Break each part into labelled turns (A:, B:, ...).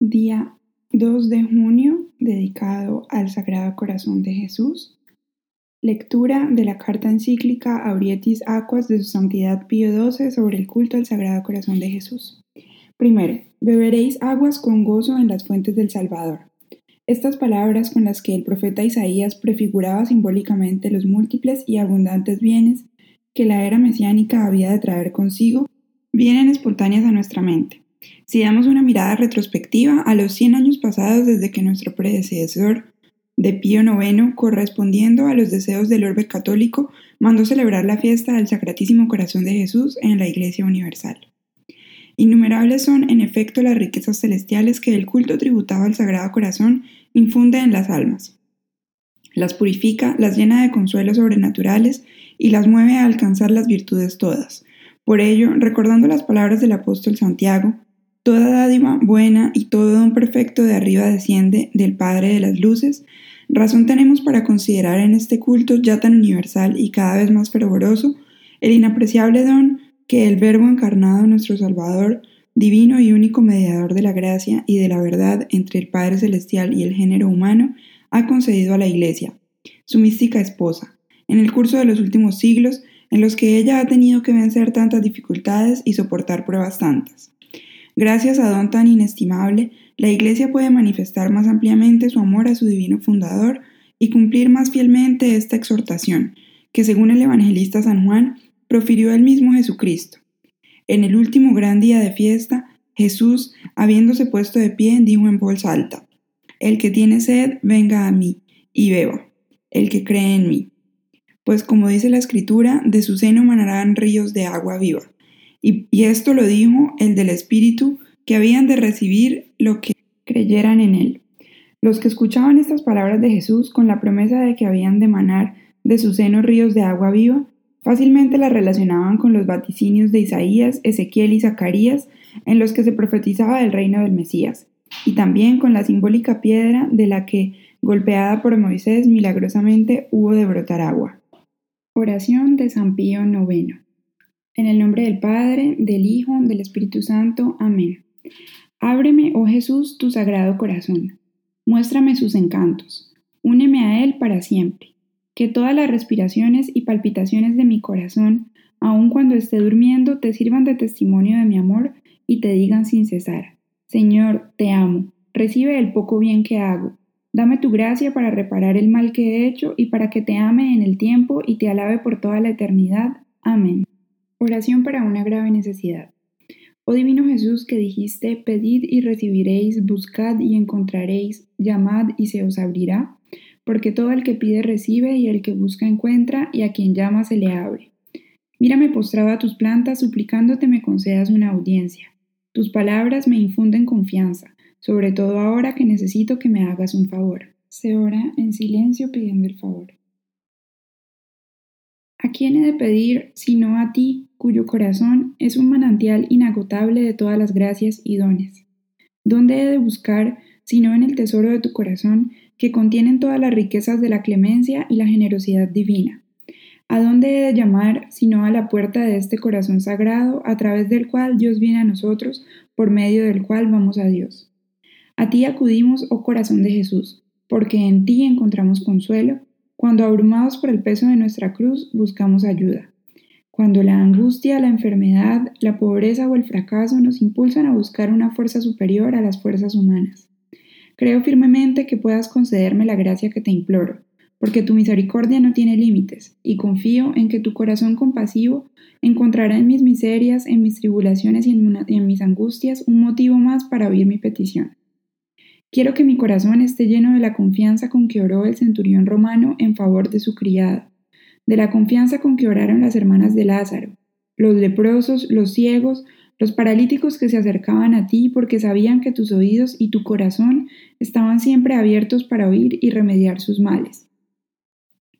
A: Día 2 de junio, dedicado al Sagrado Corazón de Jesús. Lectura de la carta encíclica Aurietis Aquas de su Santidad Pío XII sobre el culto al Sagrado Corazón de Jesús. Primero, beberéis aguas con gozo en las fuentes del Salvador. Estas palabras con las que el profeta Isaías prefiguraba simbólicamente los múltiples y abundantes bienes que la era mesiánica había de traer consigo, vienen espontáneas a nuestra mente. Si damos una mirada retrospectiva a los 100 años pasados desde que nuestro predecesor de Pío IX, correspondiendo a los deseos del orbe católico, mandó celebrar la fiesta del Sacratísimo Corazón de Jesús en la Iglesia Universal. Innumerables son, en efecto, las riquezas celestiales que el culto tributado al Sagrado Corazón infunde en las almas. Las purifica, las llena de consuelos sobrenaturales y las mueve a alcanzar las virtudes todas. Por ello, recordando las palabras del apóstol Santiago, Toda dádiva buena y todo don perfecto de arriba desciende del Padre de las Luces, razón tenemos para considerar en este culto ya tan universal y cada vez más fervoroso el inapreciable don que el Verbo encarnado, nuestro Salvador, divino y único mediador de la gracia y de la verdad entre el Padre Celestial y el género humano, ha concedido a la Iglesia, su mística esposa, en el curso de los últimos siglos en los que ella ha tenido que vencer tantas dificultades y soportar pruebas tantas. Gracias a don tan inestimable, la Iglesia puede manifestar más ampliamente su amor a su divino fundador y cumplir más fielmente esta exhortación, que según el evangelista San Juan, profirió el mismo Jesucristo. En el último gran día de fiesta, Jesús, habiéndose puesto de pie, dijo en voz alta, El que tiene sed, venga a mí, y beba, el que cree en mí. Pues como dice la Escritura, de su seno manarán ríos de agua viva. Y, esto lo dijo el del Espíritu, que habían de recibir lo que creyeran en él. Los que escuchaban estas palabras de Jesús con la promesa de que habían de manar de su seno ríos de agua viva, fácilmente las relacionaban con los vaticinios de Isaías, Ezequiel y Zacarías, en los que se profetizaba el reino del Mesías, y también con la simbólica piedra de la que, golpeada por Moisés, milagrosamente hubo de brotar agua. Oración de San Pío IX. En el nombre del Padre, del Hijo, del Espíritu Santo. Amén. Ábreme, oh Jesús, tu sagrado corazón. Muéstrame sus encantos. Úneme a Él para siempre. Que todas las respiraciones y palpitaciones de mi corazón, aun cuando esté durmiendo, te sirvan de testimonio de mi amor y te digan sin cesar. Señor, te amo. Recibe el poco bien que hago. Dame tu gracia para reparar el mal que he hecho y para que te ame en el tiempo y te alabe por toda la eternidad. Amén. Oración para una grave necesidad. Oh Divino Jesús que dijiste, pedid y recibiréis, buscad y encontraréis, llamad y se os abrirá, porque todo el que pide recibe y el que busca encuentra y a quien llama se le abre. Mírame postrado a tus plantas, suplicándote me concedas una audiencia. Tus palabras me infunden confianza, sobre todo ahora que necesito que me hagas un favor. Se ora en silencio pidiendo el favor. ¿A quién he de pedir sino a ti, cuyo corazón es un manantial inagotable de todas las gracias y dones? ¿Dónde he de buscar sino en el tesoro de tu corazón, que contienen todas las riquezas de la clemencia y la generosidad divina? ¿A dónde he de llamar sino a la puerta de este corazón sagrado, a través del cual Dios viene a nosotros, por medio del cual vamos a Dios? A ti acudimos, oh corazón de Jesús, porque en ti encontramos consuelo cuando abrumados por el peso de nuestra cruz buscamos ayuda. Cuando la angustia, la enfermedad, la pobreza o el fracaso nos impulsan a buscar una fuerza superior a las fuerzas humanas. Creo firmemente que puedas concederme la gracia que te imploro, porque tu misericordia no tiene límites, y confío en que tu corazón compasivo encontrará en mis miserias, en mis tribulaciones y en, en mis angustias un motivo más para oír mi petición. Quiero que mi corazón esté lleno de la confianza con que oró el centurión romano en favor de su criada, de la confianza con que oraron las hermanas de Lázaro, los leprosos, los ciegos, los paralíticos que se acercaban a ti porque sabían que tus oídos y tu corazón estaban siempre abiertos para oír y remediar sus males.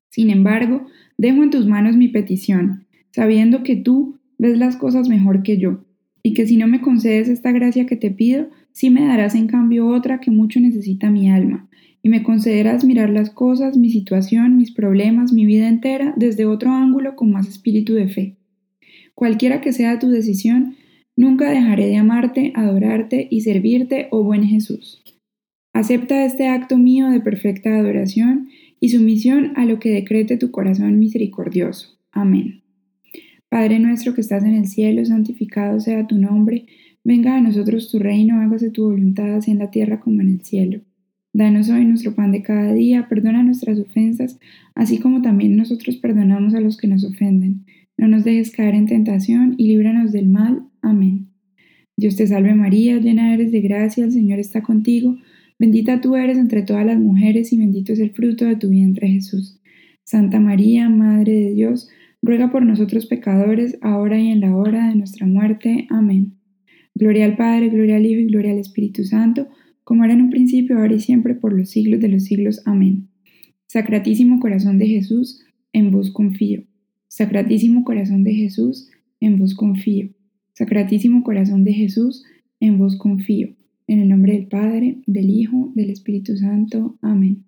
A: Sin embargo, dejo en tus manos mi petición, sabiendo que tú ves las cosas mejor que yo, y que si no me concedes esta gracia que te pido, sí me darás en cambio otra que mucho necesita mi alma, y me concederás mirar las cosas, mi situación, mis problemas, mi vida entera desde otro ángulo con más espíritu de fe. Cualquiera que sea tu decisión, Nunca dejaré de amarte, adorarte y servirte, oh buen Jesús. Acepta este acto mío de perfecta adoración y sumisión a lo que decrete tu corazón misericordioso. Amén. Padre nuestro que estás en el cielo, santificado sea tu nombre, venga a nosotros tu reino, hágase tu voluntad así en la tierra como en el cielo. Danos hoy nuestro pan de cada día, perdona nuestras ofensas, así como también nosotros perdonamos a los que nos ofenden. No nos dejes caer en tentación y líbranos del mal. Amén. Dios te salve María, llena eres de gracia, el Señor está contigo. Bendita tú eres entre todas las mujeres y bendito es el fruto de tu vientre Jesús. Santa María, Madre de Dios, ruega por nosotros pecadores, ahora y en la hora de nuestra muerte. Amén. Gloria al Padre, gloria al Hijo y gloria al Espíritu Santo, como era en un principio, ahora y siempre, por los siglos de los siglos. Amén. Sacratísimo corazón de Jesús, en vos confío. Sacratísimo corazón de Jesús, en vos confío. Sacratísimo corazón de Jesús, en vos confío. En el nombre del Padre, del Hijo, del Espíritu Santo. Amén.